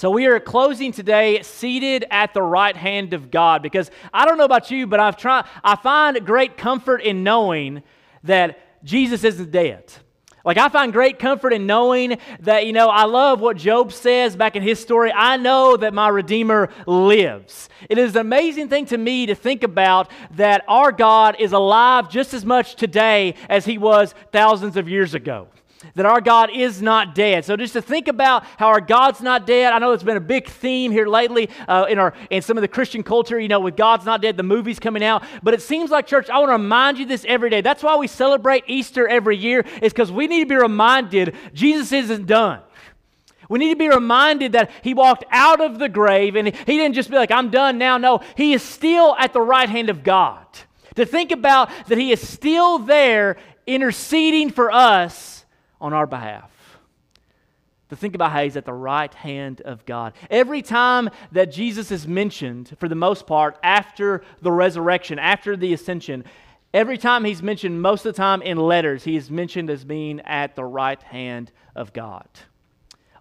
So we are closing today seated at the right hand of God because I don't know about you, but I've tried I find great comfort in knowing that Jesus isn't dead. Like, I find great comfort in knowing that, you know, I love what Job says back in his story. I know that my Redeemer lives. It is an amazing thing to me to think about that our God is alive just as much today as he was thousands of years ago that our God is not dead. So just to think about how our God's not dead, I know it's been a big theme here lately uh, in our in some of the Christian culture. You know, with God's not dead, the movies coming out. But it seems like church. I want to remind you this every day. That's why we celebrate Easter every year. Is because we need to be reminded Jesus isn't done. We need to be reminded that he walked out of the grave and he didn't just be like, I'm done now. No, he is still at the right hand of God. To think about that he is still there interceding for us on our behalf. To think about how he's at the right hand of God. Every time that Jesus is mentioned, for the most part, after the resurrection, after the ascension, every time he's mentioned, most of the time in letters, he is mentioned as being at the right hand of God.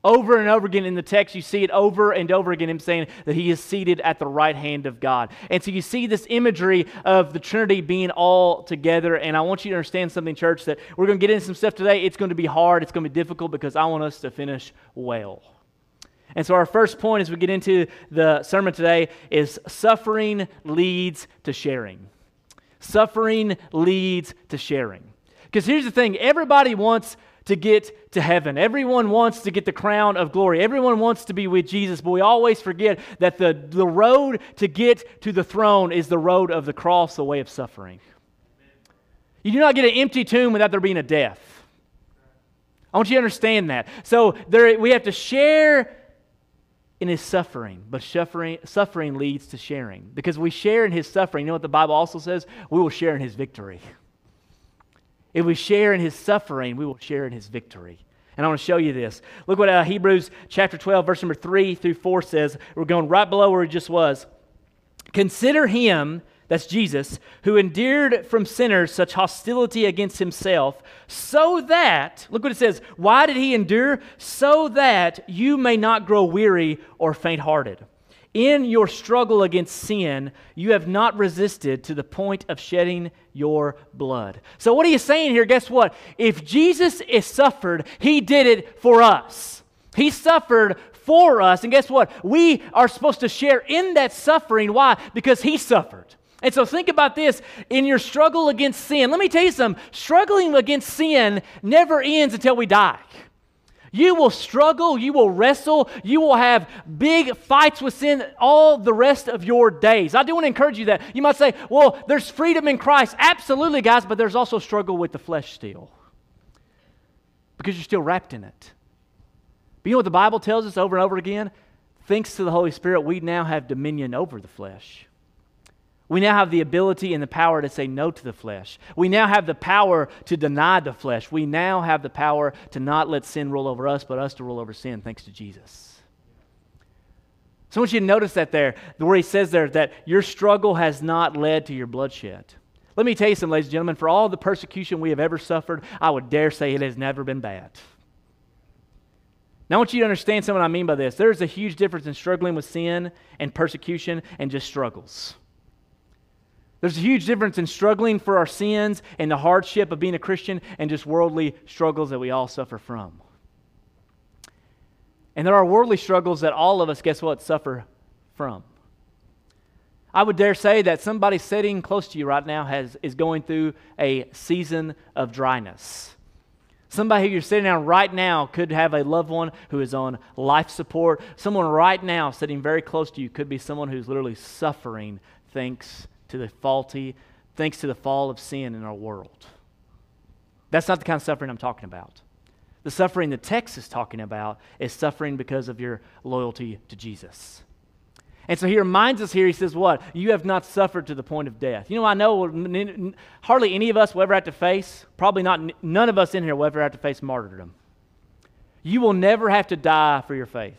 Over and over again in the text, you see it over and over again, him saying that he is seated at the right hand of God. And so you see this imagery of the Trinity being all together. And I want you to understand something, church, that we're going to get into some stuff today. It's going to be hard, it's going to be difficult because I want us to finish well. And so, our first point as we get into the sermon today is suffering leads to sharing. Suffering leads to sharing. Because here's the thing everybody wants to get to heaven. Everyone wants to get the crown of glory. Everyone wants to be with Jesus, but we always forget that the, the road to get to the throne is the road of the cross, the way of suffering. You do not get an empty tomb without there being a death. I want you to understand that. So there, we have to share in his suffering, but suffering, suffering leads to sharing. Because we share in his suffering. You know what the Bible also says? We will share in his victory. If we share in his suffering, we will share in his victory. And I want to show you this. Look what uh, Hebrews chapter 12, verse number 3 through 4 says. We're going right below where he just was. Consider him, that's Jesus, who endured from sinners such hostility against himself, so that, look what it says, why did he endure? So that you may not grow weary or faint hearted. In your struggle against sin, you have not resisted to the point of shedding your blood. So, what are you saying here? Guess what? If Jesus is suffered, he did it for us. He suffered for us. And guess what? We are supposed to share in that suffering. Why? Because he suffered. And so think about this in your struggle against sin. Let me tell you something struggling against sin never ends until we die. You will struggle, you will wrestle, you will have big fights with sin all the rest of your days. I do want to encourage you that. You might say, well, there's freedom in Christ. Absolutely, guys, but there's also struggle with the flesh still because you're still wrapped in it. But you know what the Bible tells us over and over again? Thanks to the Holy Spirit, we now have dominion over the flesh. We now have the ability and the power to say no to the flesh. We now have the power to deny the flesh. We now have the power to not let sin rule over us, but us to rule over sin, thanks to Jesus. So I want you to notice that there, where he says there that your struggle has not led to your bloodshed. Let me tell you something, ladies and gentlemen, for all the persecution we have ever suffered, I would dare say it has never been bad. Now, I want you to understand something I mean by this. There's a huge difference in struggling with sin and persecution and just struggles. There's a huge difference in struggling for our sins and the hardship of being a Christian and just worldly struggles that we all suffer from. And there are worldly struggles that all of us, guess what, suffer from. I would dare say that somebody sitting close to you right now has, is going through a season of dryness. Somebody who you're sitting down right now could have a loved one who is on life support. Someone right now sitting very close to you could be someone who's literally suffering thanks to the faulty, thanks to the fall of sin in our world. That's not the kind of suffering I'm talking about. The suffering the text is talking about is suffering because of your loyalty to Jesus. And so he reminds us here, he says, What? You have not suffered to the point of death. You know, I know hardly any of us will ever have to face, probably not, none of us in here will ever have to face martyrdom. You will never have to die for your faith.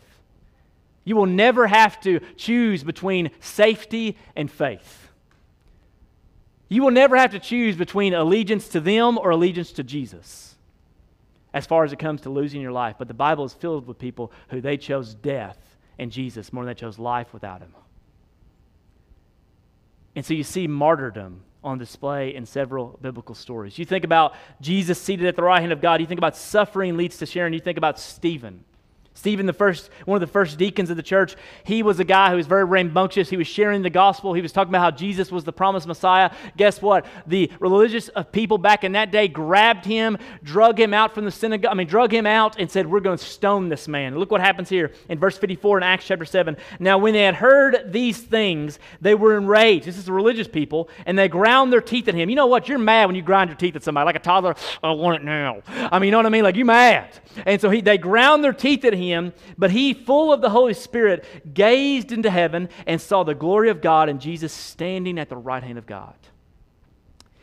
You will never have to choose between safety and faith. You will never have to choose between allegiance to them or allegiance to Jesus as far as it comes to losing your life. But the Bible is filled with people who they chose death and Jesus more than they chose life without him. And so you see martyrdom on display in several biblical stories. You think about Jesus seated at the right hand of God, you think about suffering leads to sharing, you think about Stephen Stephen, the first, one of the first deacons of the church, he was a guy who was very rambunctious. He was sharing the gospel. He was talking about how Jesus was the promised Messiah. Guess what? The religious uh, people back in that day grabbed him, drug him out from the synagogue, I mean, drug him out and said, We're going to stone this man. Look what happens here in verse 54 in Acts chapter 7. Now, when they had heard these things, they were enraged. This is the religious people, and they ground their teeth at him. You know what? You're mad when you grind your teeth at somebody, like a toddler. I want it now. I mean, you know what I mean? Like, you're mad. And so he, they ground their teeth at him him, but he, full of the Holy Spirit, gazed into heaven and saw the glory of God and Jesus standing at the right hand of God.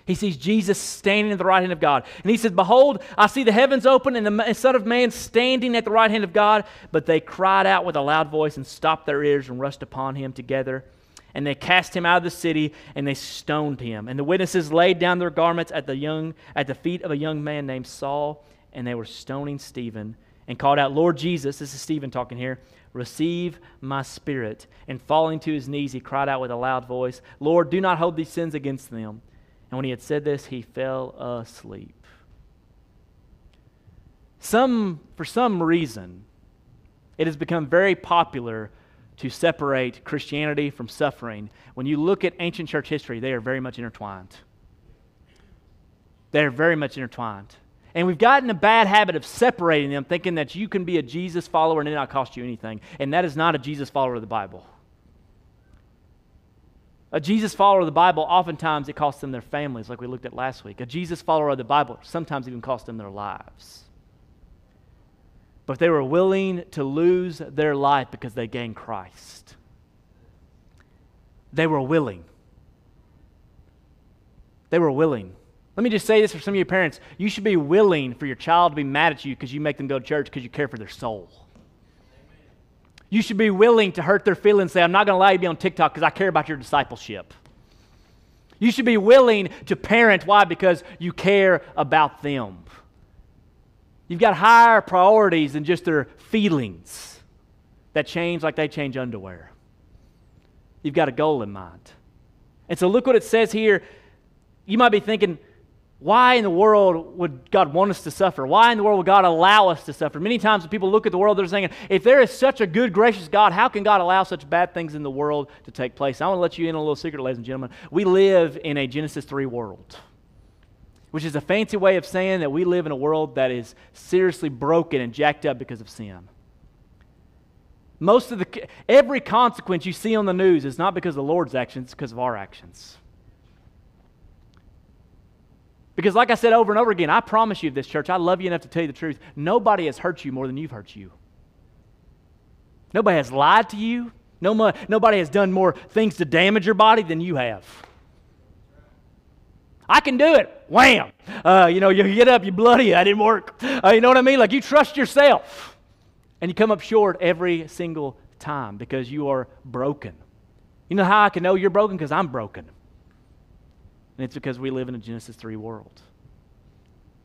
He sees Jesus standing at the right hand of God. And he says, Behold, I see the heavens open and the Son of Man standing at the right hand of God. But they cried out with a loud voice and stopped their ears and rushed upon him together. And they cast him out of the city and they stoned him. And the witnesses laid down their garments at the, young, at the feet of a young man named Saul. And they were stoning Stephen and called out, Lord Jesus, this is Stephen talking here, receive my spirit. And falling to his knees, he cried out with a loud voice, Lord, do not hold these sins against them. And when he had said this, he fell asleep. Some, for some reason, it has become very popular to separate Christianity from suffering. When you look at ancient church history, they are very much intertwined. They are very much intertwined. And we've gotten a bad habit of separating them, thinking that you can be a Jesus follower and it not cost you anything. And that is not a Jesus follower of the Bible. A Jesus follower of the Bible, oftentimes it costs them their families, like we looked at last week. A Jesus follower of the Bible sometimes even costs them their lives. But they were willing to lose their life because they gained Christ. They were willing. They were willing. Let me just say this for some of your parents. You should be willing for your child to be mad at you because you make them go to church because you care for their soul. You should be willing to hurt their feelings say, I'm not going to allow you to be on TikTok because I care about your discipleship. You should be willing to parent. Why? Because you care about them. You've got higher priorities than just their feelings that change like they change underwear. You've got a goal in mind. And so look what it says here. You might be thinking, why in the world would God want us to suffer? Why in the world would God allow us to suffer? Many times when people look at the world, they're saying, if there is such a good, gracious God, how can God allow such bad things in the world to take place? I want to let you in on a little secret, ladies and gentlemen. We live in a Genesis 3 world, which is a fancy way of saying that we live in a world that is seriously broken and jacked up because of sin. Most of the, every consequence you see on the news is not because of the Lord's actions, it's because of our actions. Because, like I said over and over again, I promise you, this church, I love you enough to tell you the truth. Nobody has hurt you more than you've hurt you. Nobody has lied to you. No, nobody has done more things to damage your body than you have. I can do it. Wham! Uh, you know, you get up, you bloody, I didn't work. Uh, you know what I mean? Like you trust yourself. And you come up short every single time because you are broken. You know how I can know you're broken? Because I'm broken. And it's because we live in a Genesis 3 world.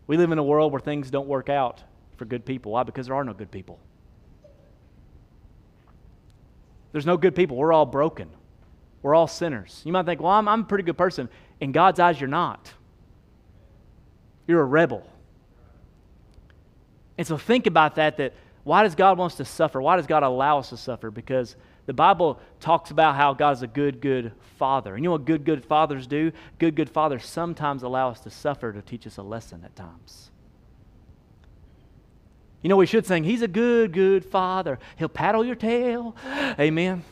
We live in a world where things don't work out for good people. Why? Because there are no good people. There's no good people. We're all broken. We're all sinners. You might think, well, I'm, I'm a pretty good person. In God's eyes, you're not. You're a rebel. And so think about that, that why does God want us to suffer? Why does God allow us to suffer? Because the Bible talks about how God is a good, good father. And you know what good, good fathers do? Good, good fathers sometimes allow us to suffer to teach us a lesson at times. You know, we should sing, He's a good, good father. He'll paddle your tail. Amen.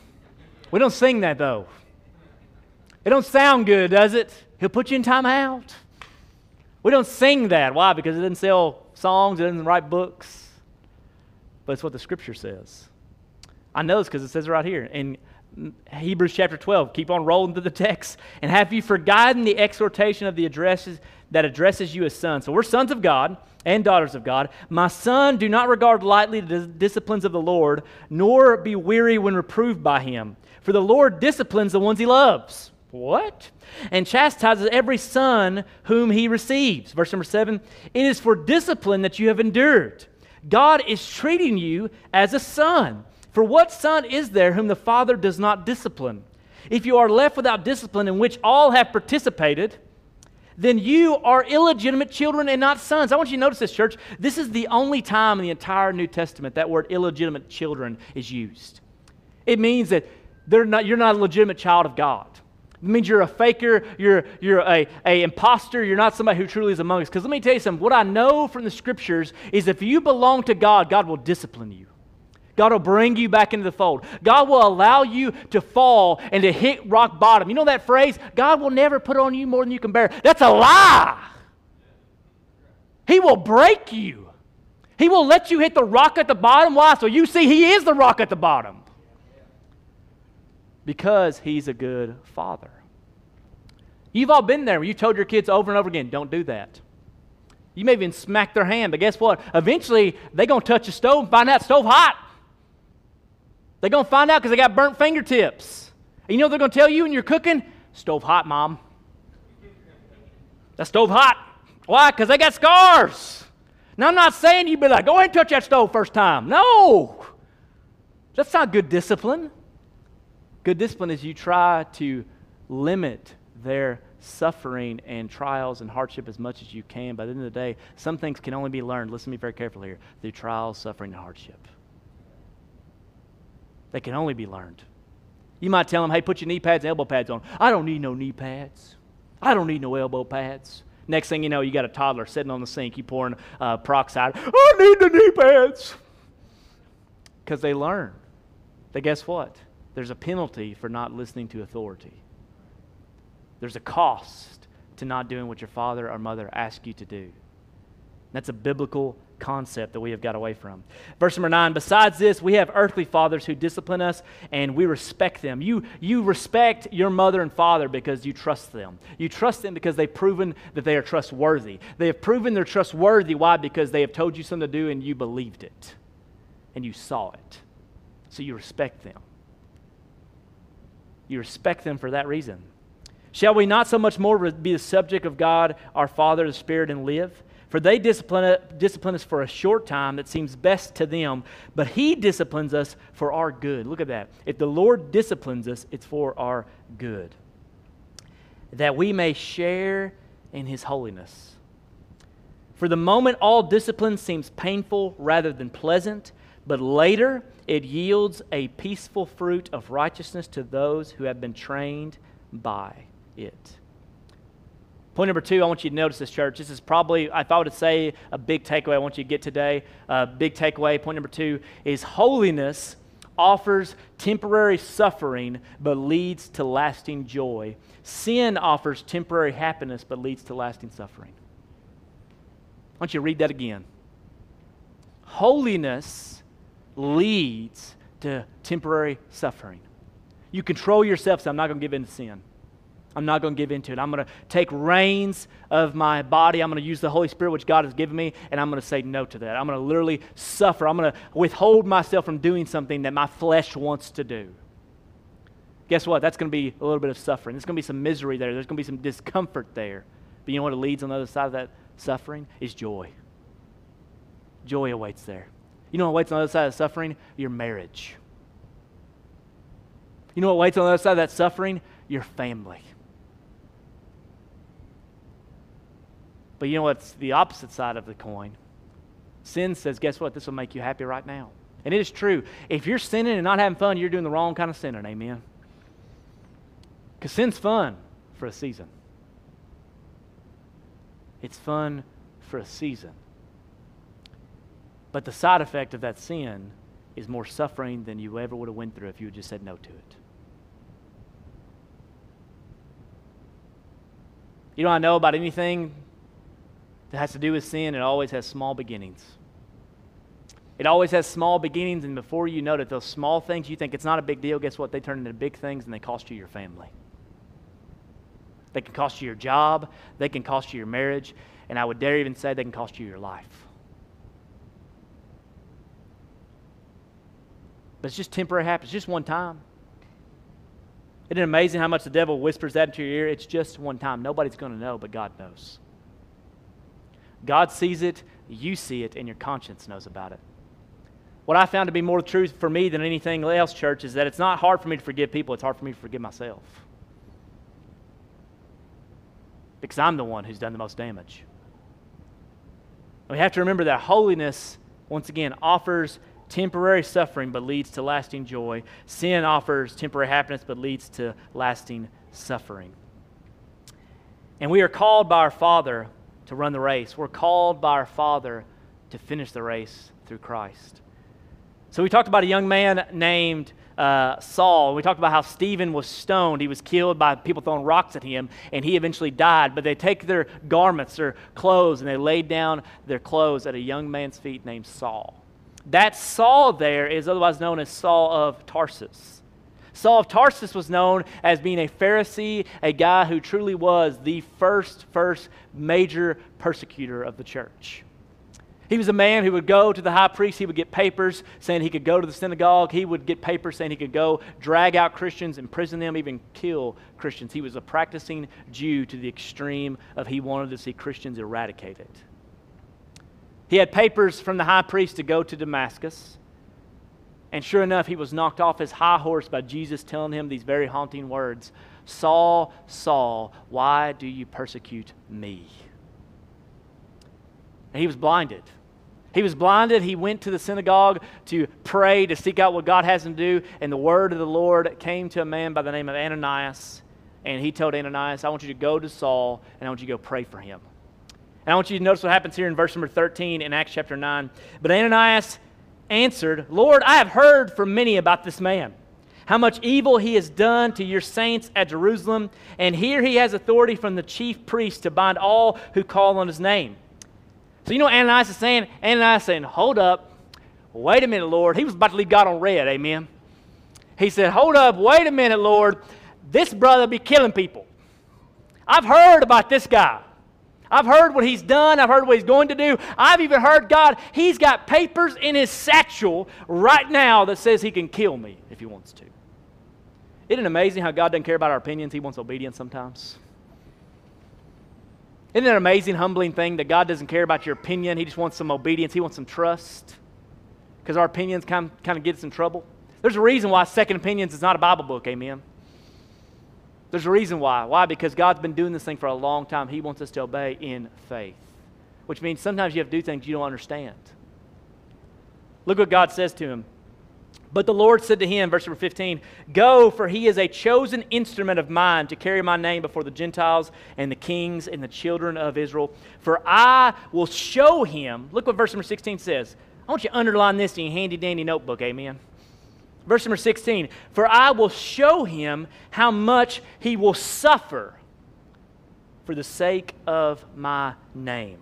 We don't sing that though. It don't sound good, does it? He'll put you in time out. We don't sing that. Why? Because it doesn't sell songs, it doesn't write books. But it's what the scripture says. I know this because it says it right here in Hebrews chapter 12. Keep on rolling through the text. And have you forgotten the exhortation of the addresses that addresses you as sons? So we're sons of God and daughters of God. My son, do not regard lightly the disciplines of the Lord, nor be weary when reproved by him. For the Lord disciplines the ones he loves. What? And chastises every son whom he receives. Verse number seven It is for discipline that you have endured. God is treating you as a son. For what son is there whom the father does not discipline? If you are left without discipline in which all have participated, then you are illegitimate children and not sons. I want you to notice this, church. This is the only time in the entire New Testament that word illegitimate children is used. It means that not, you're not a legitimate child of God. It means you're a faker, you're, you're a, a imposter, you're not somebody who truly is among us. Because let me tell you something, what I know from the scriptures is if you belong to God, God will discipline you. God will bring you back into the fold. God will allow you to fall and to hit rock bottom. You know that phrase? God will never put on you more than you can bear. That's a lie. He will break you. He will let you hit the rock at the bottom. Why? So you see He is the rock at the bottom. Because He's a good Father. You've all been there where you told your kids over and over again, don't do that. You may even smack their hand, but guess what? Eventually, they're going to touch a stove and find out stove hot. They're going to find out because they got burnt fingertips. And you know they're going to tell you when you're cooking? Stove hot, mom. That stove hot. Why? Because they got scars. Now, I'm not saying you'd be like, go ahead and touch that stove first time. No. That's not good discipline. Good discipline is you try to limit their suffering and trials and hardship as much as you can. By the end of the day, some things can only be learned, listen to me very carefully here, through trials, suffering, and hardship. They can only be learned. You might tell them, hey, put your knee pads and elbow pads on. I don't need no knee pads. I don't need no elbow pads. Next thing you know, you got a toddler sitting on the sink, you pouring uh, peroxide. I need the knee pads. Because they learn that guess what? There's a penalty for not listening to authority. There's a cost to not doing what your father or mother ask you to do. That's a biblical concept that we have got away from. Verse number nine, besides this, we have earthly fathers who discipline us and we respect them. You, you respect your mother and father because you trust them. You trust them because they've proven that they are trustworthy. They have proven they're trustworthy. Why? Because they have told you something to do and you believed it and you saw it. So you respect them. You respect them for that reason. Shall we not so much more be the subject of God, our Father, the Spirit, and live? For they discipline, discipline us for a short time that seems best to them, but He disciplines us for our good. Look at that. If the Lord disciplines us, it's for our good, that we may share in His holiness. For the moment, all discipline seems painful rather than pleasant, but later it yields a peaceful fruit of righteousness to those who have been trained by it. Point number two, I want you to notice this, church. This is probably, if I were to say a big takeaway I want you to get today, uh, big takeaway, point number two is holiness offers temporary suffering but leads to lasting joy. Sin offers temporary happiness but leads to lasting suffering. I want you to read that again. Holiness leads to temporary suffering. You control yourself, so I'm not going to give in to sin. I'm not going to give into it. I'm going to take reins of my body. I'm going to use the Holy Spirit, which God has given me, and I'm going to say no to that. I'm going to literally suffer. I'm going to withhold myself from doing something that my flesh wants to do. Guess what? That's going to be a little bit of suffering. There's going to be some misery there. There's going to be some discomfort there. But you know what leads on the other side of that suffering? Is joy. Joy awaits there. You know what waits on the other side of suffering? Your marriage. You know what waits on the other side of that suffering? Your family. But you know what's the opposite side of the coin? Sin says, guess what? This will make you happy right now. And it is true. If you're sinning and not having fun, you're doing the wrong kind of sinning. Amen. Because sin's fun for a season. It's fun for a season. But the side effect of that sin is more suffering than you ever would have went through if you had just said no to it. You know I know about anything that has to do with sin, it always has small beginnings. It always has small beginnings, and before you know it, those small things you think it's not a big deal, guess what? They turn into big things and they cost you your family. They can cost you your job, they can cost you your marriage, and I would dare even say they can cost you your life. But it's just temporary happiness, just one time. Isn't it amazing how much the devil whispers that into your ear? It's just one time. Nobody's going to know, but God knows. God sees it, you see it, and your conscience knows about it. what I found to be more true for me than anything else, church, is that it's not hard for me to forgive people, it's hard for me to forgive myself. Because I'm the one who's done the most damage. we have to remember that holiness, once again, offers temporary suffering but leads to lasting joy. Sin offers temporary happiness but leads to lasting suffering. And we are called by our Father to run the race. We're called by our Father to finish the race through Christ. So we talked about a young man named uh, Saul. We talked about how Stephen was stoned. He was killed by people throwing rocks at him, and he eventually died. But they take their garments, their clothes, and they laid down their clothes at a young man's feet named Saul. That Saul there is otherwise known as Saul of Tarsus. Saul of Tarsus was known as being a Pharisee, a guy who truly was the first, first major persecutor of the church. He was a man who would go to the high priest. He would get papers saying he could go to the synagogue. He would get papers saying he could go drag out Christians, imprison them, even kill Christians. He was a practicing Jew to the extreme of he wanted to see Christians eradicated. He had papers from the high priest to go to Damascus. And sure enough, he was knocked off his high horse by Jesus telling him these very haunting words Saul, Saul, why do you persecute me? And he was blinded. He was blinded. He went to the synagogue to pray, to seek out what God has him do. And the word of the Lord came to a man by the name of Ananias. And he told Ananias, I want you to go to Saul and I want you to go pray for him. And I want you to notice what happens here in verse number 13 in Acts chapter 9. But Ananias answered, Lord, I have heard from many about this man, how much evil he has done to your saints at Jerusalem. And here he has authority from the chief priest to bind all who call on his name. So you know what Ananias is saying? Ananias is saying, Hold up. Wait a minute, Lord. He was about to leave God on red, amen. He said, Hold up, wait a minute, Lord. This brother be killing people. I've heard about this guy. I've heard what he's done. I've heard what he's going to do. I've even heard God, he's got papers in his satchel right now that says he can kill me if he wants to. Isn't it amazing how God doesn't care about our opinions? He wants obedience sometimes. Isn't it an amazing, humbling thing that God doesn't care about your opinion? He just wants some obedience. He wants some trust. Because our opinions kind kind of get us in trouble. There's a reason why Second Opinions is not a Bible book, amen. There's a reason why. Why? Because God's been doing this thing for a long time. He wants us to obey in faith, which means sometimes you have to do things you don't understand. Look what God says to him. But the Lord said to him, verse number 15, Go, for he is a chosen instrument of mine to carry my name before the Gentiles and the kings and the children of Israel. For I will show him. Look what verse number 16 says. I want you to underline this in your handy dandy notebook, amen. Verse number 16 For I will show him how much he will suffer for the sake of my name.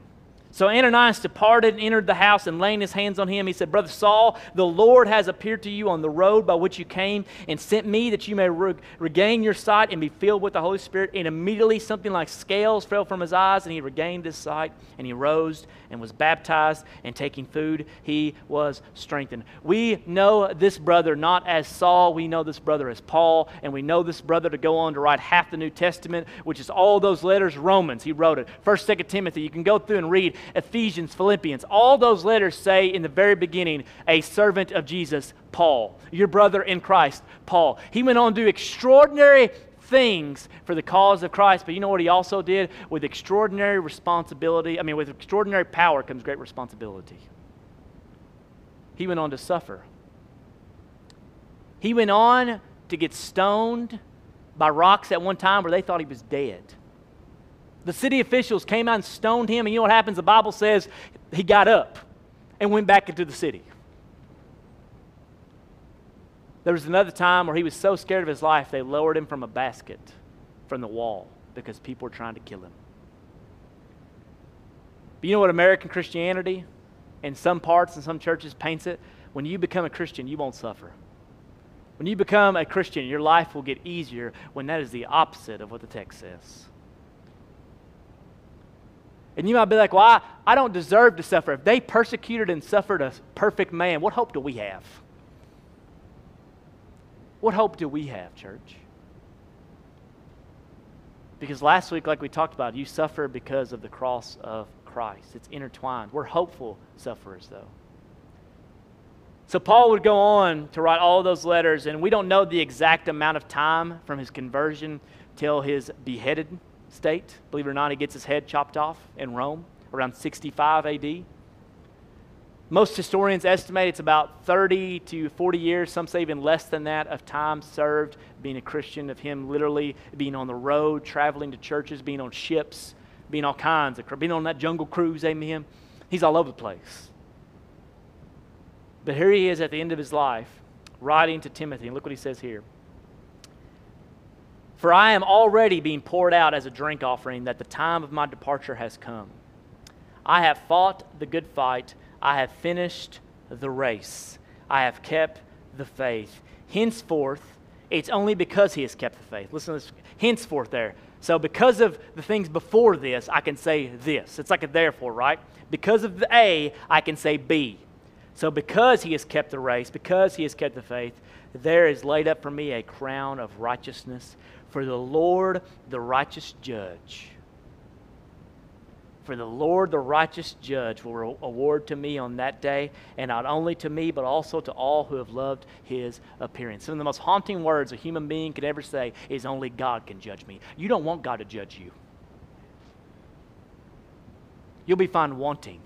So Ananias departed and entered the house, and laying his hands on him, he said, Brother Saul, the Lord has appeared to you on the road by which you came, and sent me that you may re- regain your sight and be filled with the Holy Spirit. And immediately something like scales fell from his eyes, and he regained his sight, and he rose and was baptized, and taking food, he was strengthened. We know this brother not as Saul, we know this brother as Paul, and we know this brother to go on to write half the New Testament, which is all those letters. Romans, he wrote it. First, Second Timothy, you can go through and read Ephesians, Philippians, all those letters say in the very beginning, a servant of Jesus, Paul, your brother in Christ, Paul. He went on to do extraordinary things for the cause of Christ, but you know what he also did? With extraordinary responsibility, I mean, with extraordinary power comes great responsibility. He went on to suffer. He went on to get stoned by rocks at one time where they thought he was dead. The city officials came out and stoned him, and you know what happens? The Bible says he got up and went back into the city. There was another time where he was so scared of his life, they lowered him from a basket from the wall because people were trying to kill him. But you know what American Christianity, in some parts and some churches, paints it? When you become a Christian, you won't suffer. When you become a Christian, your life will get easier when that is the opposite of what the text says. And you might be like, well, I, I don't deserve to suffer. If they persecuted and suffered a perfect man, what hope do we have? What hope do we have, church? Because last week, like we talked about, you suffer because of the cross of Christ. It's intertwined. We're hopeful sufferers, though. So Paul would go on to write all those letters, and we don't know the exact amount of time from his conversion till his beheaded state. Believe it or not, he gets his head chopped off in Rome around 65 AD. Most historians estimate it's about 30 to 40 years, some say even less than that, of time served being a Christian, of him literally being on the road, traveling to churches, being on ships, being all kinds of, being on that jungle cruise, amen. He's all over the place. But here he is at the end of his life, writing to Timothy, and look what he says here. For I am already being poured out as a drink offering, that the time of my departure has come. I have fought the good fight. I have finished the race. I have kept the faith. Henceforth, it's only because he has kept the faith. Listen to this. Henceforth, there. So, because of the things before this, I can say this. It's like a therefore, right? Because of the A, I can say B. So, because he has kept the race, because he has kept the faith, there is laid up for me a crown of righteousness for the Lord, the righteous judge for the Lord, the righteous judge, will award to me on that day, and not only to me, but also to all who have loved his appearance. Some of the most haunting words a human being could ever say is only God can judge me. You don't want God to judge you. You'll be found wanting.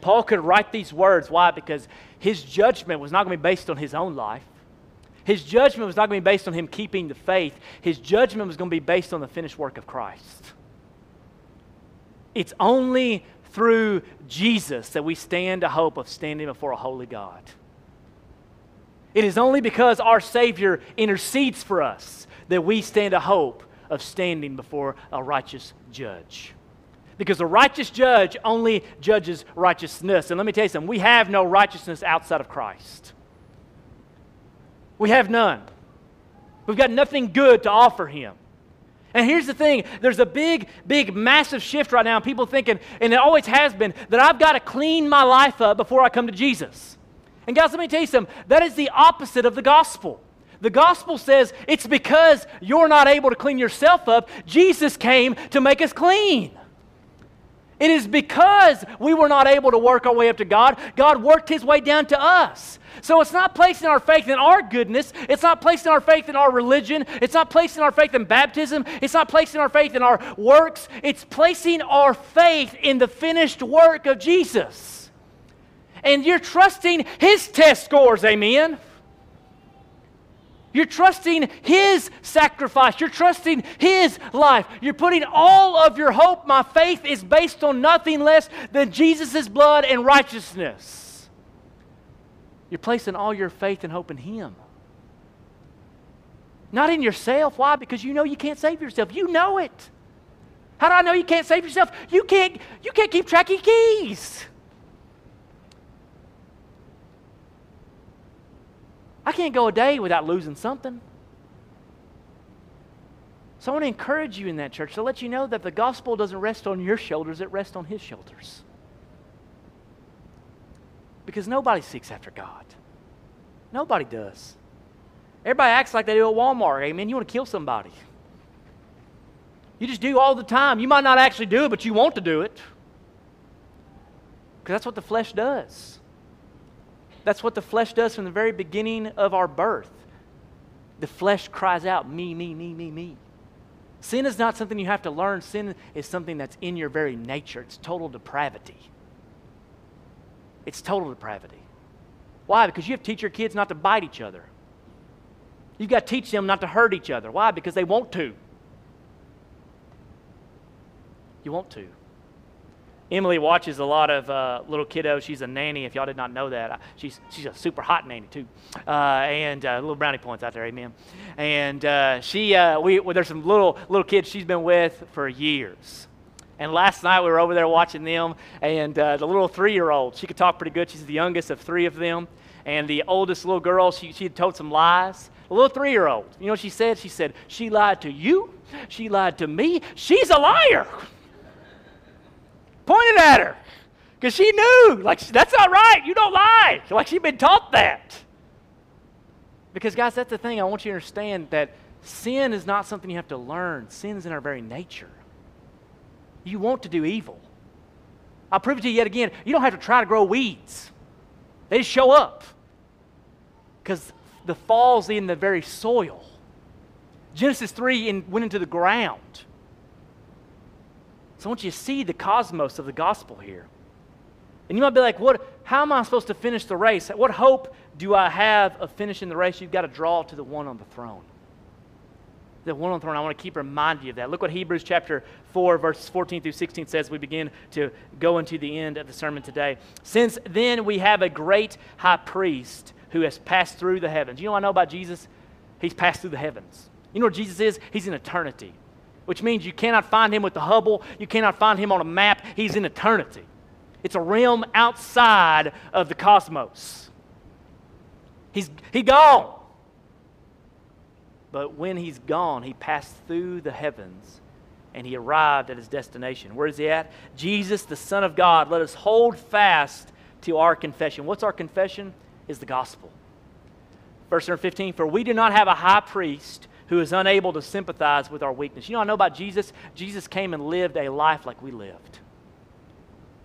Paul could write these words. Why? Because his judgment was not going to be based on his own life. His judgment was not going to be based on him keeping the faith. His judgment was going to be based on the finished work of Christ. It's only through Jesus that we stand a hope of standing before a holy God. It is only because our Savior intercedes for us that we stand a hope of standing before a righteous judge. Because the righteous judge only judges righteousness. And let me tell you something we have no righteousness outside of Christ. We have none. We've got nothing good to offer Him. And here's the thing there's a big, big, massive shift right now. People thinking, and it always has been, that I've got to clean my life up before I come to Jesus. And guys, let me tell you something that is the opposite of the gospel. The gospel says it's because you're not able to clean yourself up, Jesus came to make us clean. It is because we were not able to work our way up to God, God worked his way down to us. So it's not placing our faith in our goodness. It's not placing our faith in our religion. It's not placing our faith in baptism. It's not placing our faith in our works. It's placing our faith in the finished work of Jesus. And you're trusting His test scores, amen? You're trusting His sacrifice. You're trusting His life. You're putting all of your hope. My faith is based on nothing less than Jesus' blood and righteousness. You're placing all your faith and hope in Him. Not in yourself. Why? Because you know you can't save yourself. You know it. How do I know you can't save yourself? You can't, you can't keep track of keys. I can't go a day without losing something. So I want to encourage you in that church to let you know that the gospel doesn't rest on your shoulders, it rests on his shoulders. Because nobody seeks after God. Nobody does. Everybody acts like they do at Walmart. Amen. You want to kill somebody. You just do all the time. You might not actually do it, but you want to do it. Because that's what the flesh does. That's what the flesh does from the very beginning of our birth. The flesh cries out, me, me, me, me, me. Sin is not something you have to learn, sin is something that's in your very nature. It's total depravity. It's total depravity. Why? Because you have to teach your kids not to bite each other. You've got to teach them not to hurt each other. Why? Because they want to. You want to. Emily watches a lot of uh, little kiddos. She's a nanny, if y'all did not know that. She's, she's a super hot nanny, too. Uh, and uh, little brownie points out there, amen. And uh, she, uh, we, well, there's some little, little kids she's been with for years. And last night we were over there watching them, and uh, the little three year old, she could talk pretty good. She's the youngest of three of them. And the oldest little girl, she, she had told some lies. The little three year old, you know what she said? She said, She lied to you, she lied to me, she's a liar. Pointed at her because she knew, like, that's not right. You don't lie. Like, she'd been taught that. Because, guys, that's the thing. I want you to understand that sin is not something you have to learn, sin is in our very nature you want to do evil. I'll prove it to you yet again. You don't have to try to grow weeds. They just show up because the fall's in the very soil. Genesis 3 in, went into the ground. So I want you to see the cosmos of the gospel here. And you might be like, what, how am I supposed to finish the race? What hope do I have of finishing the race? You've got to draw to the one on the throne. The one on the throne, I want to keep reminding you of that. Look what Hebrews chapter 4, verses 14 through 16 says. We begin to go into the end of the sermon today. Since then we have a great high priest who has passed through the heavens. You know what I know about Jesus? He's passed through the heavens. You know where Jesus is? He's in eternity, which means you cannot find him with the Hubble. You cannot find him on a map. He's in eternity. It's a realm outside of the cosmos. He's he gone. But when he's gone, he passed through the heavens and he arrived at his destination. Where is he at? Jesus, the Son of God. Let us hold fast to our confession. What's our confession? Is the gospel. Verse number 15 For we do not have a high priest who is unable to sympathize with our weakness. You know, I know about Jesus. Jesus came and lived a life like we lived.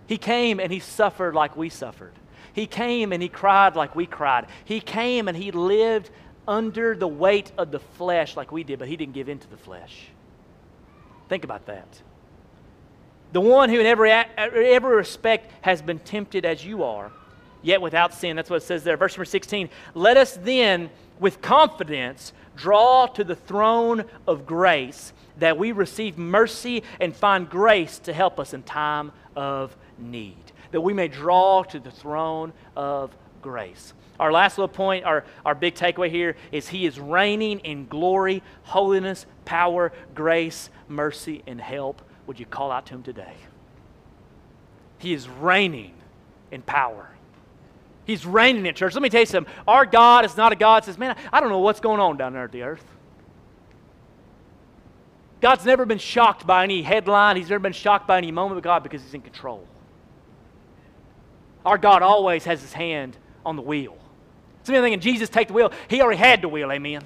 He came and he suffered like we suffered. He came and he cried like we cried. He came and he lived under the weight of the flesh like we did, but he didn't give in to the flesh. Think about that. The one who, in every, every respect, has been tempted as you are, yet without sin. That's what it says there. Verse number 16. Let us then, with confidence, draw to the throne of grace that we receive mercy and find grace to help us in time of need, that we may draw to the throne of grace. Our last little point, our, our big takeaway here is He is reigning in glory, holiness, power, grace, mercy, and help. Would you call out to Him today? He is reigning in power. He's reigning in church. Let me tell you something. Our God is not a God says, man, I don't know what's going on down there at the earth. God's never been shocked by any headline. He's never been shocked by any moment of God because He's in control. Our God always has his hand on the wheel. Some of thinking Jesus take the wheel. He already had the wheel, amen.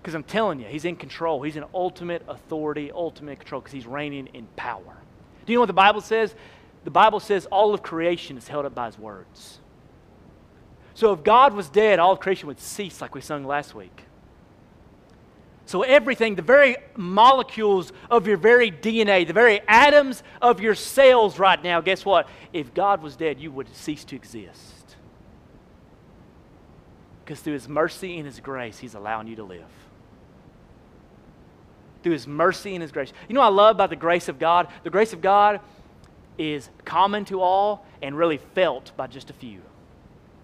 Because I'm telling you, he's in control. He's in ultimate authority, ultimate control, because he's reigning in power. Do you know what the Bible says? The Bible says all of creation is held up by his words. So if God was dead, all of creation would cease, like we sung last week. So, everything, the very molecules of your very DNA, the very atoms of your cells right now, guess what? If God was dead, you would cease to exist. Because through His mercy and His grace, He's allowing you to live. Through His mercy and His grace. You know I love about the grace of God? The grace of God is common to all and really felt by just a few.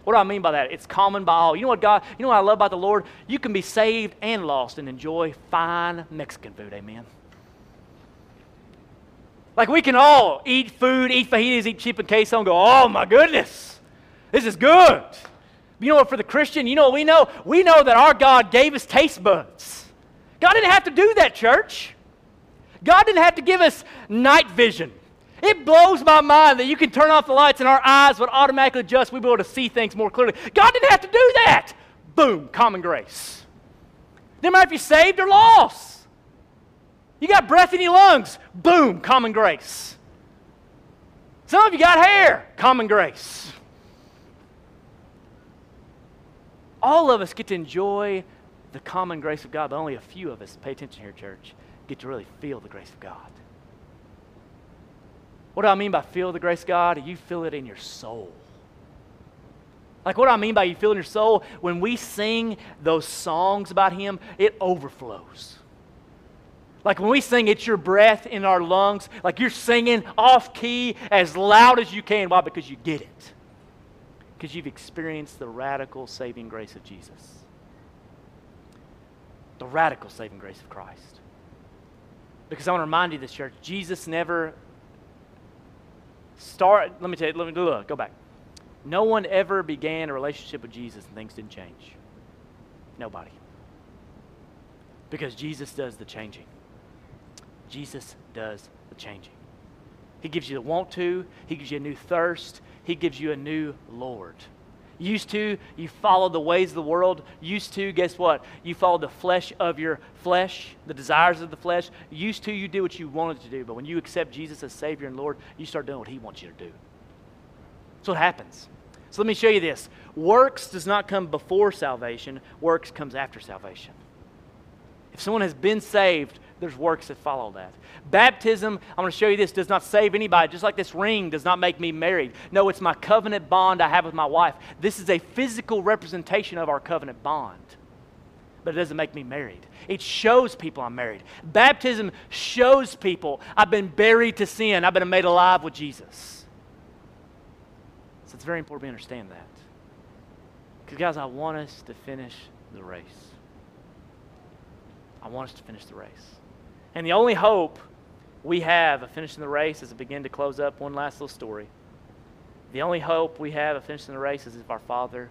What do I mean by that? It's common by all. You know what God, you know what I love about the Lord? You can be saved and lost and enjoy fine Mexican food. Amen. Like we can all eat food, eat fajitas, eat chip and queso, and go, oh my goodness, this is good. You know what, for the Christian, you know what we know? We know that our God gave us taste buds. God didn't have to do that, church. God didn't have to give us night vision. It blows my mind that you can turn off the lights and our eyes would automatically adjust. We'd be able to see things more clearly. God didn't have to do that. Boom, common grace. No matter if you're saved or lost. You got breath in your lungs. Boom, common grace. Some of you got hair. Common grace. All of us get to enjoy the common grace of God, but only a few of us, pay attention here, church, get to really feel the grace of God. What do I mean by feel the grace of God? You feel it in your soul. Like, what do I mean by you feel in your soul? When we sing those songs about Him, it overflows. Like when we sing, it's your breath in our lungs, like you're singing off key as loud as you can. Why? Because you get it. Because you've experienced the radical saving grace of Jesus. The radical saving grace of Christ. Because I want to remind you this, church, Jesus never Start, let me tell you, let me look, go back. No one ever began a relationship with Jesus and things didn't change. Nobody. Because Jesus does the changing. Jesus does the changing. He gives you the want to, He gives you a new thirst, He gives you a new Lord. Used to, you followed the ways of the world. Used to, guess what? You followed the flesh of your flesh, the desires of the flesh. Used to, you did what you wanted to do. But when you accept Jesus as Savior and Lord, you start doing what He wants you to do. That's what happens. So let me show you this. Works does not come before salvation, works comes after salvation. If someone has been saved, there's works that follow that. Baptism, I'm going to show you this, does not save anybody, just like this ring does not make me married. No, it's my covenant bond I have with my wife. This is a physical representation of our covenant bond, but it doesn't make me married. It shows people I'm married. Baptism shows people I've been buried to sin, I've been made alive with Jesus. So it's very important we understand that. Because, guys, I want us to finish the race. I want us to finish the race. And the only hope we have of finishing the race as I begin to close up one last little story. The only hope we have of finishing the race is if our Father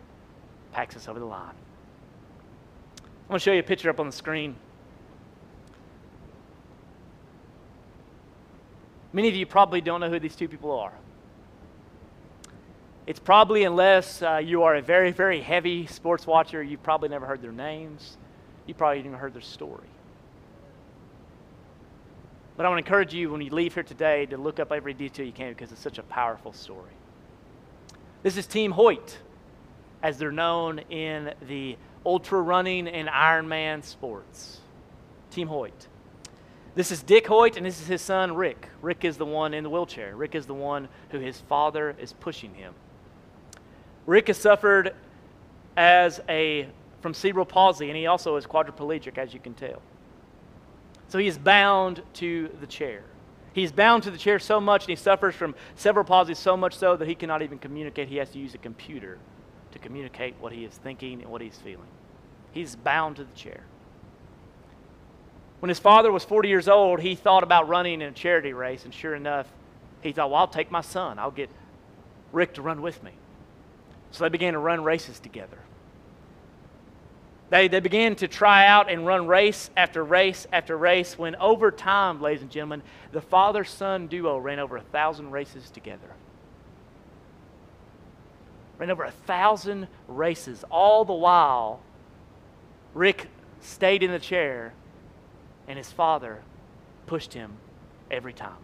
packs us over the line. I'm going to show you a picture up on the screen. Many of you probably don't know who these two people are. It's probably, unless uh, you are a very, very heavy sports watcher, you've probably never heard their names. You probably even heard their story. But I want to encourage you when you leave here today to look up every detail you can because it's such a powerful story. This is Team Hoyt, as they're known in the ultra running and Ironman sports. Team Hoyt. This is Dick Hoyt, and this is his son, Rick. Rick is the one in the wheelchair. Rick is the one who his father is pushing him. Rick has suffered as a from cerebral palsy, and he also is quadriplegic, as you can tell. So he is bound to the chair. He's bound to the chair so much, and he suffers from cerebral palsies so much so that he cannot even communicate. He has to use a computer to communicate what he is thinking and what he's feeling. He's bound to the chair. When his father was 40 years old, he thought about running in a charity race, and sure enough, he thought, well, I'll take my son. I'll get Rick to run with me. So they began to run races together. They, they began to try out and run race after race after race when, over time, ladies and gentlemen, the father son duo ran over a thousand races together. Ran over a thousand races. All the while, Rick stayed in the chair and his father pushed him every time.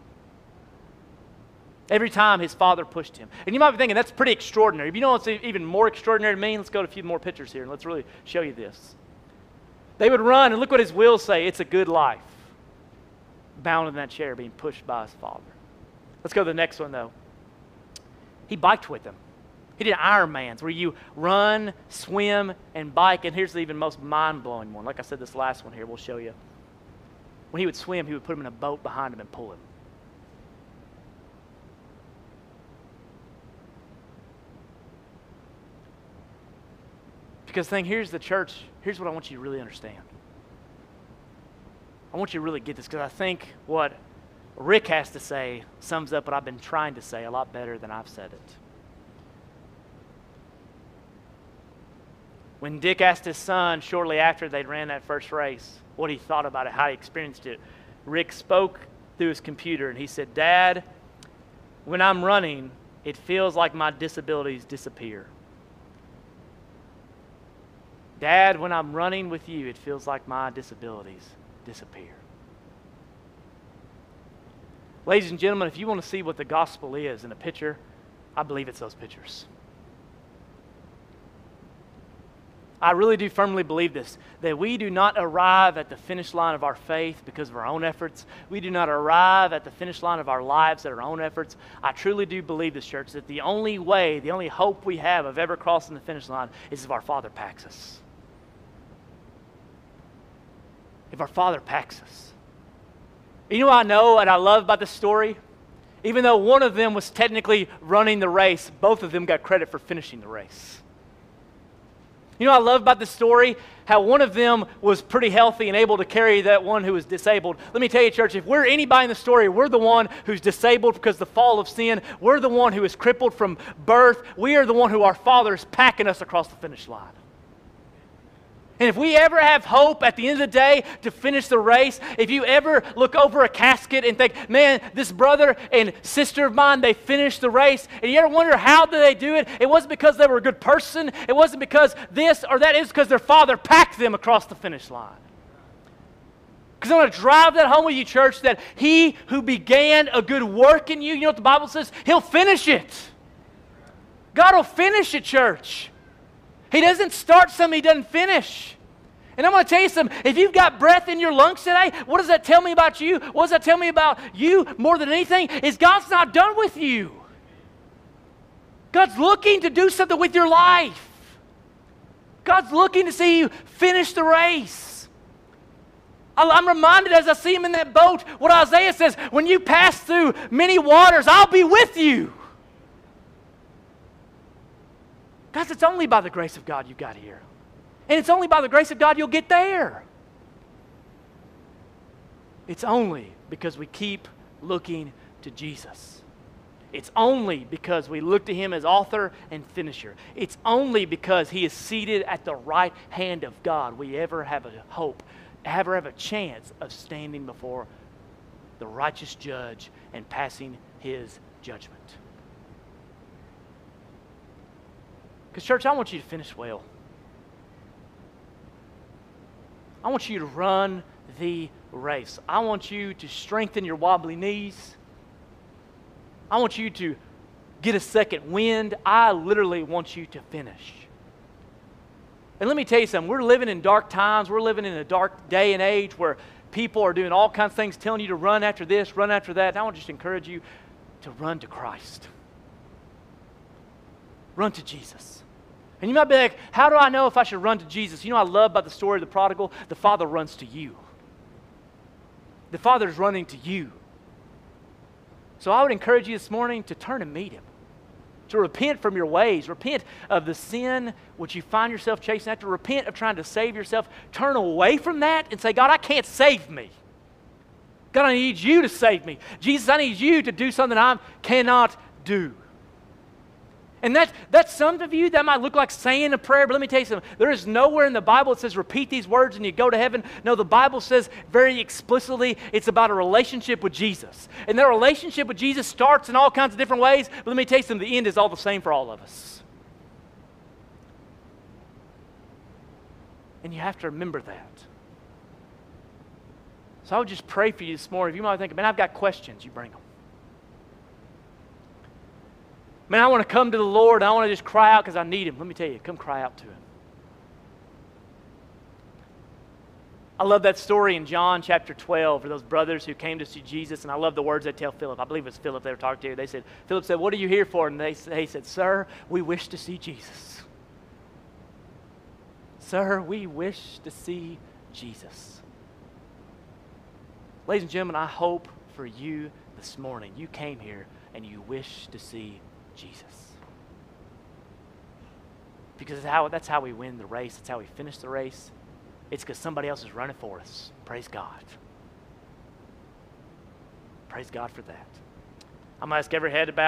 Every time his father pushed him. And you might be thinking, that's pretty extraordinary. If you know what's even more extraordinary to me, let's go to a few more pictures here and let's really show you this. They would run, and look what his will say it's a good life. Bound in that chair, being pushed by his father. Let's go to the next one, though. He biked with them. He did Ironmans, where you run, swim, and bike. And here's the even most mind blowing one. Like I said, this last one here, we'll show you. When he would swim, he would put him in a boat behind him and pull him. Because thing, here's the church. Here's what I want you to really understand. I want you to really get this because I think what Rick has to say sums up what I've been trying to say a lot better than I've said it. When Dick asked his son shortly after they'd ran that first race what he thought about it, how he experienced it, Rick spoke through his computer and he said, Dad, when I'm running, it feels like my disabilities disappear. Dad, when I'm running with you, it feels like my disabilities disappear. Ladies and gentlemen, if you want to see what the gospel is in a picture, I believe it's those pictures. I really do firmly believe this that we do not arrive at the finish line of our faith because of our own efforts. We do not arrive at the finish line of our lives at our own efforts. I truly do believe this, church, that the only way, the only hope we have of ever crossing the finish line is if our Father packs us. If our Father packs us. You know what I know and I love about this story? Even though one of them was technically running the race, both of them got credit for finishing the race. You know what I love about this story? How one of them was pretty healthy and able to carry that one who was disabled. Let me tell you, church, if we're anybody in the story, we're the one who's disabled because the fall of sin. We're the one who is crippled from birth. We are the one who our Father is packing us across the finish line. And if we ever have hope at the end of the day to finish the race, if you ever look over a casket and think, man, this brother and sister of mine, they finished the race, and you ever wonder how did they do it? It wasn't because they were a good person. It wasn't because this or that. It's because their father packed them across the finish line. Because I want to drive that home with you, church, that he who began a good work in you, you know what the Bible says? He'll finish it. God will finish a church. He doesn't start something he doesn't finish. And I'm going to tell you something. If you've got breath in your lungs today, what does that tell me about you? What does that tell me about you more than anything? Is God's not done with you. God's looking to do something with your life. God's looking to see you finish the race. I'm reminded as I see him in that boat what Isaiah says when you pass through many waters, I'll be with you. Guys, it's only by the grace of God you got here. And it's only by the grace of God you'll get there. It's only because we keep looking to Jesus. It's only because we look to him as author and finisher. It's only because he is seated at the right hand of God we ever have a hope, ever have a chance of standing before the righteous judge and passing his judgment. Because, church, I want you to finish well. I want you to run the race. I want you to strengthen your wobbly knees. I want you to get a second wind. I literally want you to finish. And let me tell you something. We're living in dark times. We're living in a dark day and age where people are doing all kinds of things, telling you to run after this, run after that. And I want to just encourage you to run to Christ. Run to Jesus. And you might be like, how do I know if I should run to Jesus? You know, I love about the story of the prodigal, the father runs to you. The father is running to you. So I would encourage you this morning to turn and meet him, to repent from your ways, repent of the sin which you find yourself chasing after, repent of trying to save yourself. Turn away from that and say, God, I can't save me. God, I need you to save me. Jesus, I need you to do something I cannot do. And that, that some of you, that might look like saying a prayer, but let me tell you something. There is nowhere in the Bible that says repeat these words and you go to heaven. No, the Bible says very explicitly it's about a relationship with Jesus. And that relationship with Jesus starts in all kinds of different ways, but let me tell you something, the end is all the same for all of us. And you have to remember that. So I would just pray for you this morning. If you might think, man, I've got questions, you bring them. Man, I want to come to the Lord. I want to just cry out because I need Him. Let me tell you, come cry out to Him. I love that story in John chapter 12 for those brothers who came to see Jesus, and I love the words they tell Philip. I believe it was Philip they were talking to. They said, Philip said, What are you here for? And they, they said, Sir, we wish to see Jesus. Sir, we wish to see Jesus. Ladies and gentlemen, I hope for you this morning. You came here and you wish to see Jesus. Because that's how, that's how we win the race, that's how we finish the race. It's because somebody else is running for us. Praise God. Praise God for that. I'm going to ask every head bow.